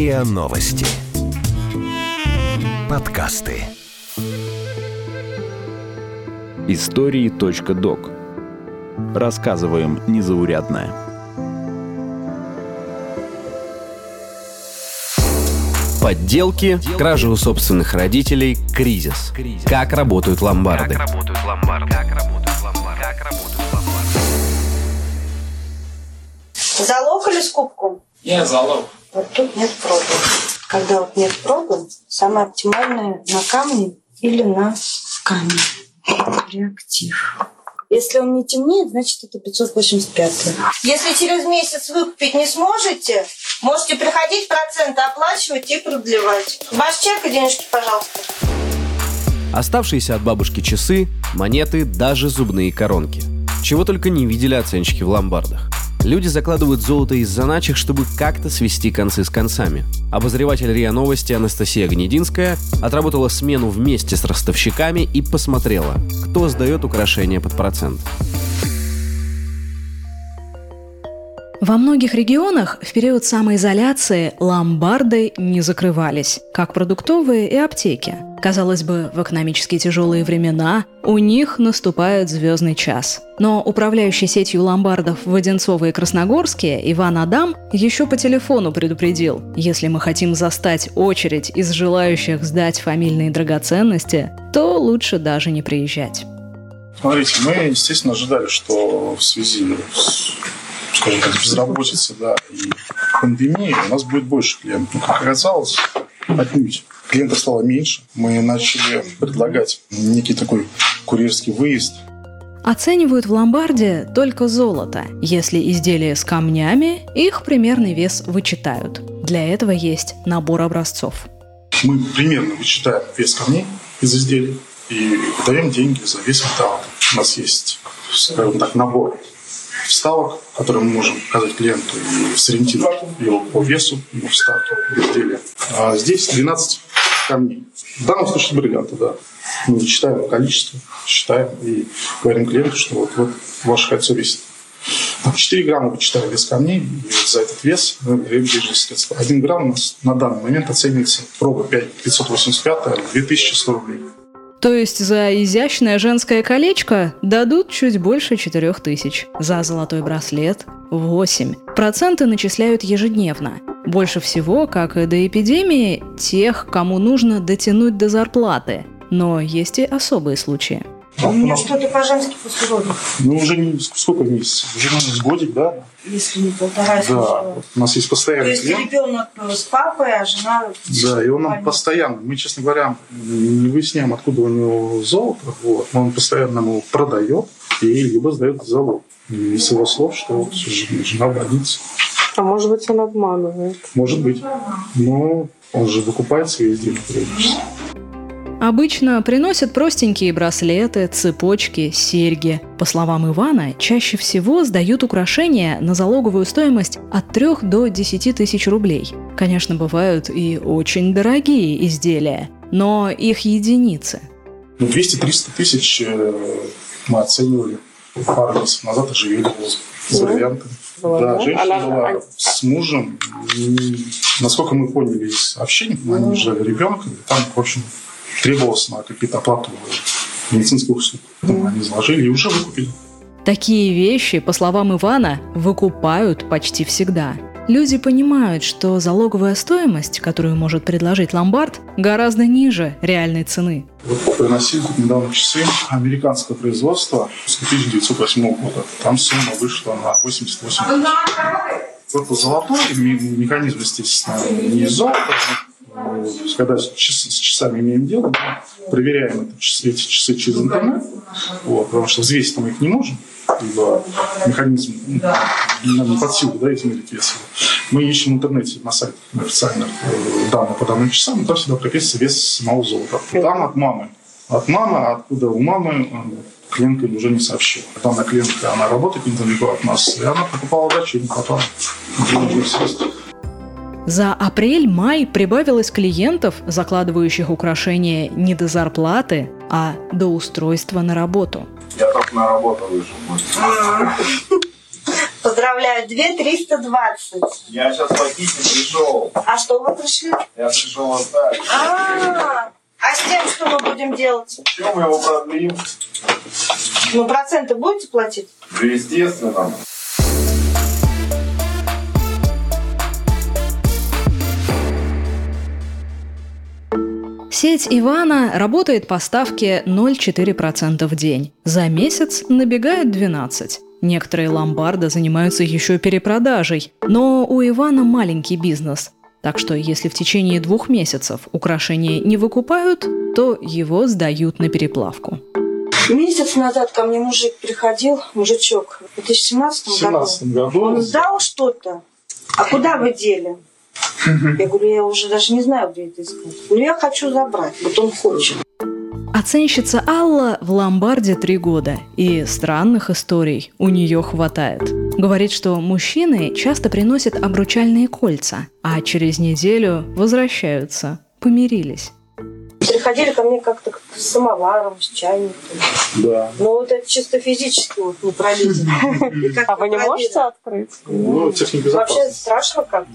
РИА Новости. Подкасты. Истории.док. Рассказываем незаурядное. Подделки, кражи у собственных родителей, кризис. Как работают ломбарды. Как работают ломбарды? Как работают ломбарды? Как работают ломбарды? Залог или скупку? Нет, залог. Вот тут нет пробы. Когда вот нет пробы, самое оптимальное на камне или на камень. Реактив. Если он не темнеет, значит это 585. Если через месяц выкупить не сможете, можете приходить, проценты оплачивать и продлевать. Ваш чек и денежки, пожалуйста. Оставшиеся от бабушки часы, монеты, даже зубные коронки. Чего только не видели оценщики в ломбардах. Люди закладывают золото из заначек, чтобы как-то свести концы с концами. Обозреватель РИА Новости Анастасия Гнединская отработала смену вместе с ростовщиками и посмотрела, кто сдает украшения под процент. Во многих регионах в период самоизоляции ломбарды не закрывались, как продуктовые и аптеки. Казалось бы, в экономически тяжелые времена у них наступает звездный час. Но управляющий сетью ломбардов в Одинцово и Красногорске Иван Адам еще по телефону предупредил, если мы хотим застать очередь из желающих сдать фамильные драгоценности, то лучше даже не приезжать. Смотрите, мы, естественно, ожидали, что в связи с, скажем так, безработицей да, и пандемией у нас будет больше клиентов. Но, как оказалось, отнюдь. Клиентов стало меньше. Мы начали предлагать некий такой курьерский выезд. Оценивают в ломбарде только золото. Если изделия с камнями, их примерный вес вычитают. Для этого есть набор образцов. Мы примерно вычитаем вес камней из изделий и выдаем деньги за весь металл. У нас есть, скажем так, набор вставок, которые мы можем показать клиенту и сориентировать его по весу, его вставки изделия. А здесь 12 камней. В данном случае бриллианты, да. Мы считаем количество, считаем и говорим клиенту, что вот, вот ваше кольцо весит. Там 4 грамма вычитаем вес камней, и за этот вес мы даем денежные средства. 1 грамм у нас на данный момент оценивается проба 5 585 2100 рублей. То есть за изящное женское колечко дадут чуть больше 4000, за золотой браслет – 8. Проценты начисляют ежедневно. Больше всего, как и до эпидемии, тех, кому нужно дотянуть до зарплаты. Но есть и особые случаи. У меня что-то по-женски после родов. Ну, уже не, сколько месяцев? Уже ну, годик, да? Если не полтора, Да. Вот у нас есть То постоянный есть клиент. ребенок э, с папой, а жена... Да, и он нам постоянно, мы, честно говоря, не выясняем, откуда у него золото, вот, но он постоянно ему продает и либо сдает залог. И с его слов, что вот жена больнице. А может быть, он обманывает. Может быть. Но он же выкупает свои изделия периодически. Обычно приносят простенькие браслеты, цепочки, серьги. По словам Ивана, чаще всего сдают украшения на залоговую стоимость от 3 до 10 тысяч рублей. Конечно, бывают и очень дорогие изделия, но их единицы. Ну, 200-300 тысяч э, мы оценивали пару месяцев назад, оживили с Да? бриллиантами. Была, да, женщина была с мужем. И, насколько мы поняли из общения, они ждали ребенка, и там, в общем, требовалось на какие-то оплату медицинских услуг. Поэтому они заложили и уже выкупили. Такие вещи, по словам Ивана, выкупают почти всегда. Люди понимают, что залоговая стоимость, которую может предложить ломбард, гораздо ниже реальной цены. Вот приносили тут недавно часы американского производства с 1908 года. Там сумма вышла на 88 тысяч. Корпус золотой, ме- механизм, естественно, не но, Когда с, час- с часами имеем дело, мы проверяем это часы- эти часы через интернет, вот, потому что взвесить мы их не можем, ибо механизм ну, нам не под силу да, измерить вес его. Мы ищем в интернете на сайте официальных э, данных по данным часам, и там всегда прописывается вес самого золота. Там от мамы. От мамы, откуда у мамы, э, клиентка им уже не сообщила. Данная клиентка, она работает недалеко от нас, и она покупала дачу, и денежных средств. За апрель-май прибавилось клиентов, закладывающих украшения не до зарплаты, а до устройства на работу. Я только на работу вышел. Поздравляю, 2 320. Я сейчас по кисти пришел. А что вы пришли? Я пришел вот так. А, а с тем, что мы будем делать? Чем мы его продлим? Ну, проценты будете платить? Да естественно. Сеть Ивана работает по ставке 0,4% в день. За месяц набегает 12. Некоторые ломбарды занимаются еще перепродажей, но у Ивана маленький бизнес. Так что если в течение двух месяцев украшения не выкупают, то его сдают на переплавку. Месяц назад ко мне мужик приходил, мужичок, в 2017 В году. 2017 году Он сдал что-то. А куда вы дели? Я говорю, я уже даже не знаю, где это искать. Ну, я хочу забрать. Вот он хочет. Оценщица Алла в ломбарде три года, и странных историй у нее хватает. Говорит, что мужчины часто приносят обручальные кольца, а через неделю возвращаются, помирились. Приходили ко мне как-то с самоваром, с чайником. Да. Но вот это чисто физически вот не пролезет. А вы не можете открыть? Ну, техника Вообще страшно как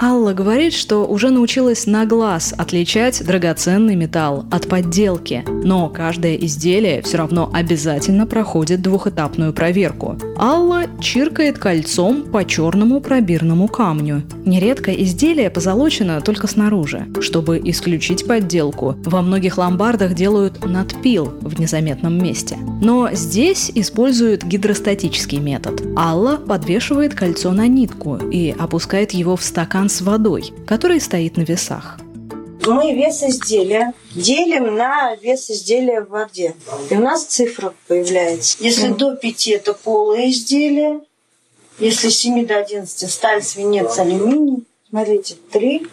Алла говорит, что уже научилась на глаз отличать драгоценный металл от подделки, но каждое изделие все равно обязательно проходит двухэтапную проверку. Алла чиркает кольцом по черному пробирному камню. Нередко изделие позолочено только снаружи. Чтобы исключить подделку, во многих ломбардах делают надпил в незаметном месте. Но здесь используют гидростатический метод. Алла подвешивает кольцо на нитку и опускает его в стакан с водой, который стоит на весах. Мы вес изделия делим на вес изделия в воде. И у нас цифра появляется. Если до 5 это полое изделие, если с 7 до 11 сталь, свинец, алюминий. Смотрите, 3,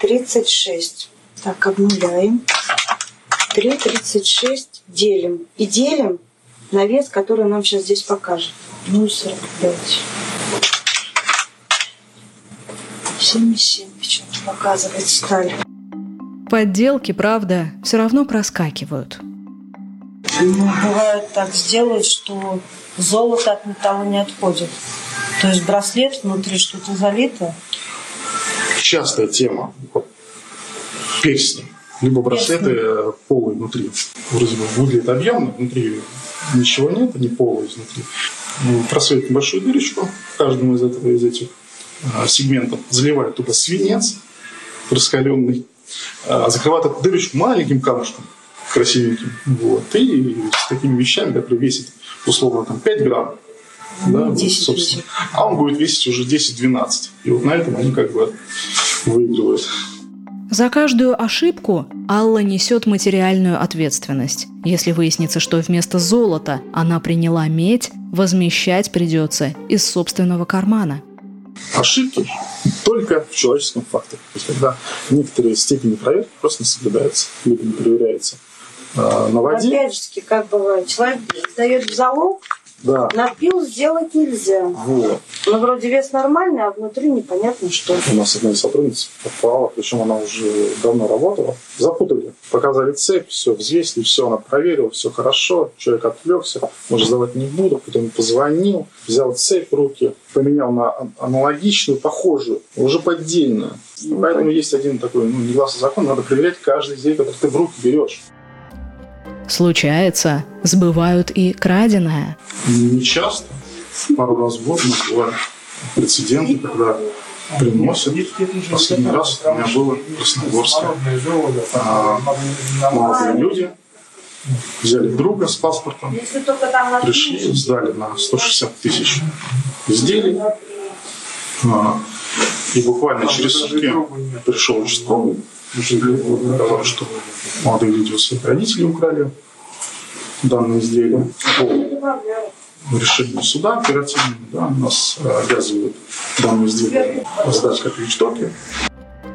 36. Так, обнуляем. 3, 36 делим. И делим на вес, который нам сейчас здесь покажет. Ну, 45. 77 почему-то показывает сталь. Подделки, правда, все равно проскакивают. Ну, бывает так сделают, что золото от металла не отходит. То есть браслет внутри что-то залито. Частая тема. Вот, Перстни. Либо браслеты э, полые внутри. Вроде бы выглядит объемно, внутри ничего нет, они полые изнутри. Ну, Просвет небольшую дырочку в каждом из, этого, из этих сегментов, заливает туда свинец раскаленный, а, закрывает эту дырочку маленьким камушком красивеньким. Вот. И с такими вещами, которые весят условно там, 5 грамм, да, вот, 10 собственно. А он будет весить уже 10-12. И вот на этом они как бы выигрывают. За каждую ошибку Алла несет материальную ответственность. Если выяснится, что вместо золота она приняла медь, возмещать придется из собственного кармана. Ошибки только в человеческом факторе. То есть, когда некоторые степени проверки просто не соблюдаются, либо не проверяется а, на воде. Опять же как бывает, человек сдает в залог, Да. напил сделать нельзя. Вот. Но вроде вес нормальный, а внутри непонятно что. У нас одна из сотрудниц попала, причем она уже давно работала. Запутали. Показали цепь, все взвесили, все, она проверила, все хорошо. Человек отвлекся, может сдавать не буду. Потом позвонил, взял цепь в руки, поменял на аналогичную, похожую, уже поддельную. И поэтому есть один такой ну, негласный закон, надо проверять каждый изделие, который ты в руки берешь. Случается, сбывают и краденое. Не часто, пару раз в год у бывают прецеденты, когда приносят. Последний раз у меня было в Красногорске. А, молодые люди взяли друга с паспортом, пришли, сдали на 160 тысяч изделий. А, И буквально через сутки пришел участковый. Сказал, что молодые люди у своих родителей украли данное изделие. По решению суда оперативного да, нас э, обязывают данное изделие сдать как вещдоки.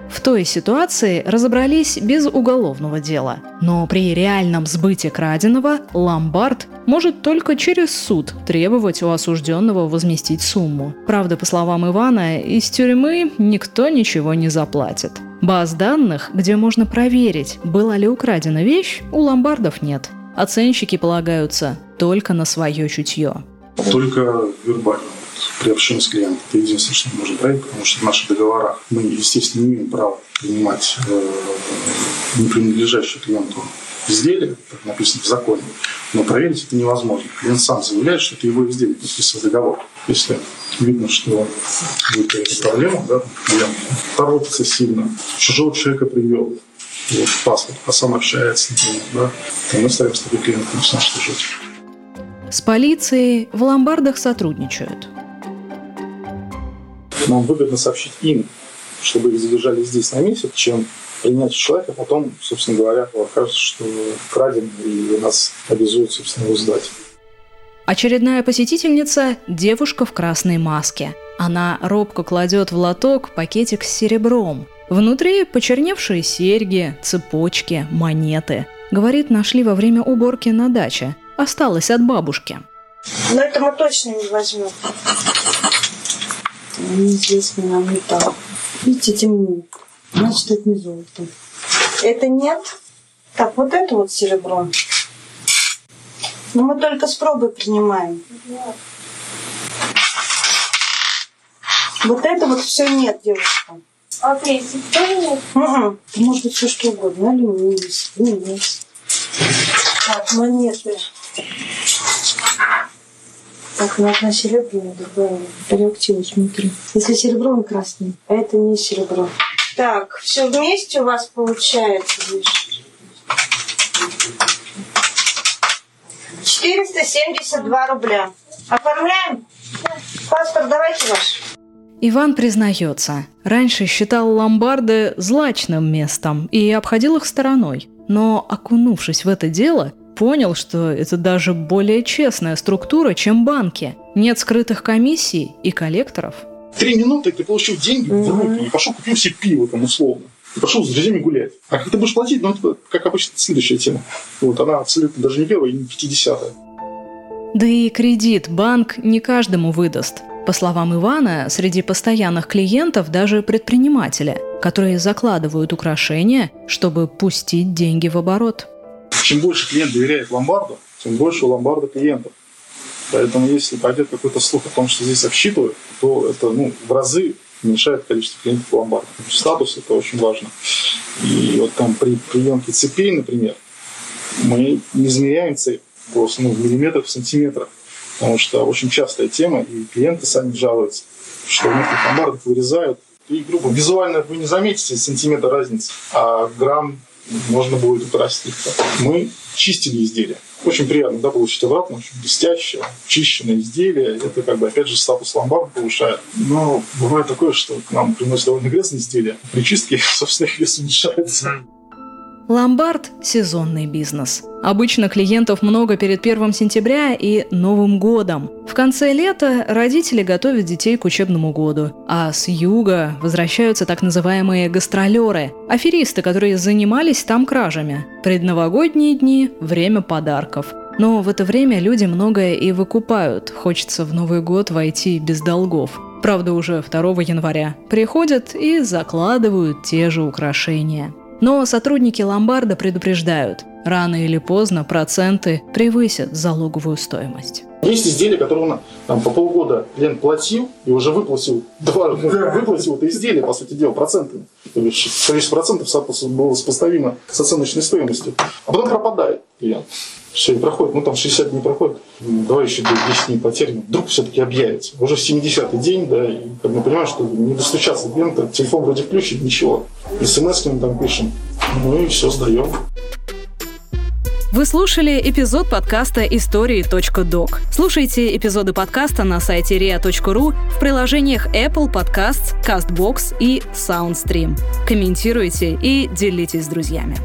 В той ситуации разобрались без уголовного дела. Но при реальном сбыте краденого ломбард может только через суд требовать у осужденного возместить сумму. Правда, по словам Ивана, из тюрьмы никто ничего не заплатит. Баз данных, где можно проверить, была ли украдена вещь, у ломбардов нет. Оценщики полагаются только на свое чутье. Только вербально. при общении с клиентом. Это единственное, что мы можем проверить, потому что в наших договорах мы, естественно, не имеем права принимать э, не принадлежащие клиенту изделия, как написано в законе, но проверить это невозможно. Клиент сам заявляет, что это его изделие, подписывая договор. Если видно, что будет какая-то проблема, да, клиент торопится сильно, чужого человека привел, вот, паспорт, а сам общается, например, да, то мы ставим с тобой клиента начинаем служить. С полицией в ломбардах сотрудничают. Нам выгодно сообщить им, чтобы их задержали здесь на месяц, чем принять человека, а потом, собственно говоря, окажется, что краден, и нас обязуют, собственно, его сдать. Очередная посетительница – девушка в красной маске. Она робко кладет в лоток пакетик с серебром. Внутри почерневшие серьги, цепочки, монеты. Говорит, нашли во время уборки на даче. Осталось от бабушки. Но это мы точно не возьмем. Неизвестный нам металл. Видите, темнее. Значит, это не золото. Это нет. Так, вот это вот серебро. Но мы только с пробы принимаем. Вот это вот все нет, девушка. А третий тоже нет? Угу. Может быть, все что угодно. Алюминий, свинец. Так, монеты. Так, ну одна серебряная, другая реактивность внутри. Если серебро, он красный, а это не серебро. Так, все вместе у вас получается здесь. 472 рубля. Оформляем? Паспорт давайте ваш. Иван признается, раньше считал ломбарды злачным местом и обходил их стороной. Но, окунувшись в это дело, понял, что это даже более честная структура, чем банки. Нет скрытых комиссий и коллекторов. Три минуты ты получил деньги в руки и пошел купил себе пиво там условно. И пошел с друзьями гулять. А как ты будешь платить, ну, это, как обычно, следующая тема. Вот она абсолютно даже не первая и не пятидесятая. Да и кредит банк не каждому выдаст. По словам Ивана, среди постоянных клиентов даже предприниматели, которые закладывают украшения, чтобы пустить деньги в оборот. Чем больше клиент доверяет ломбарду, тем больше у ломбарда клиентов. Поэтому если пойдет какой-то слух о том, что здесь обсчитывают, то это ну, в разы уменьшает количество клиентов ломбарда. Статус это очень важно. И вот там при приемке цепей, например, мы не измеряем цепь просто ну, в миллиметрах, в сантиметрах. Потому что очень частая тема, и клиенты сами жалуются, что у некоторых ломбардах вырезают. И, грубо, визуально вы не заметите сантиметр разницы, а грамм можно будет легко. Мы чистили изделия. Очень приятно да, получить обратно, очень блестящее, чищенное изделие. Это как бы опять же статус ломбарда повышает. Но бывает такое, что к нам приносят довольно грязные изделия. При чистке, собственно, их вес уменьшается. Ломбард – сезонный бизнес. Обычно клиентов много перед 1 сентября и Новым годом. В конце лета родители готовят детей к учебному году, а с юга возвращаются так называемые гастролеры – аферисты, которые занимались там кражами. Предновогодние дни – время подарков. Но в это время люди многое и выкупают. Хочется в Новый год войти без долгов. Правда, уже 2 января приходят и закладывают те же украшения. Но сотрудники ломбарда предупреждают, рано или поздно проценты превысят залоговую стоимость. Есть изделия, которые он там, по полгода клиент платил и уже выплатил, два, выплатил это изделие, по сути дела, процентами. То есть количество процентов было сопоставимо с оценочной стоимостью. А потом пропадает клиент. Все, и проходит, ну там 60 дней проходит, давай еще 10 дней потеряем, вдруг все-таки объявится. Уже 70-й день, да, и как мы понимаем, что не достучаться до клиента, телефон вроде включит, ничего. СМС мы там пишем, ну и все, сдаем. Вы слушали эпизод подкаста «Истории.док». Слушайте эпизоды подкаста на сайте ria.ru в приложениях Apple Podcasts, CastBox и SoundStream. Комментируйте и делитесь с друзьями.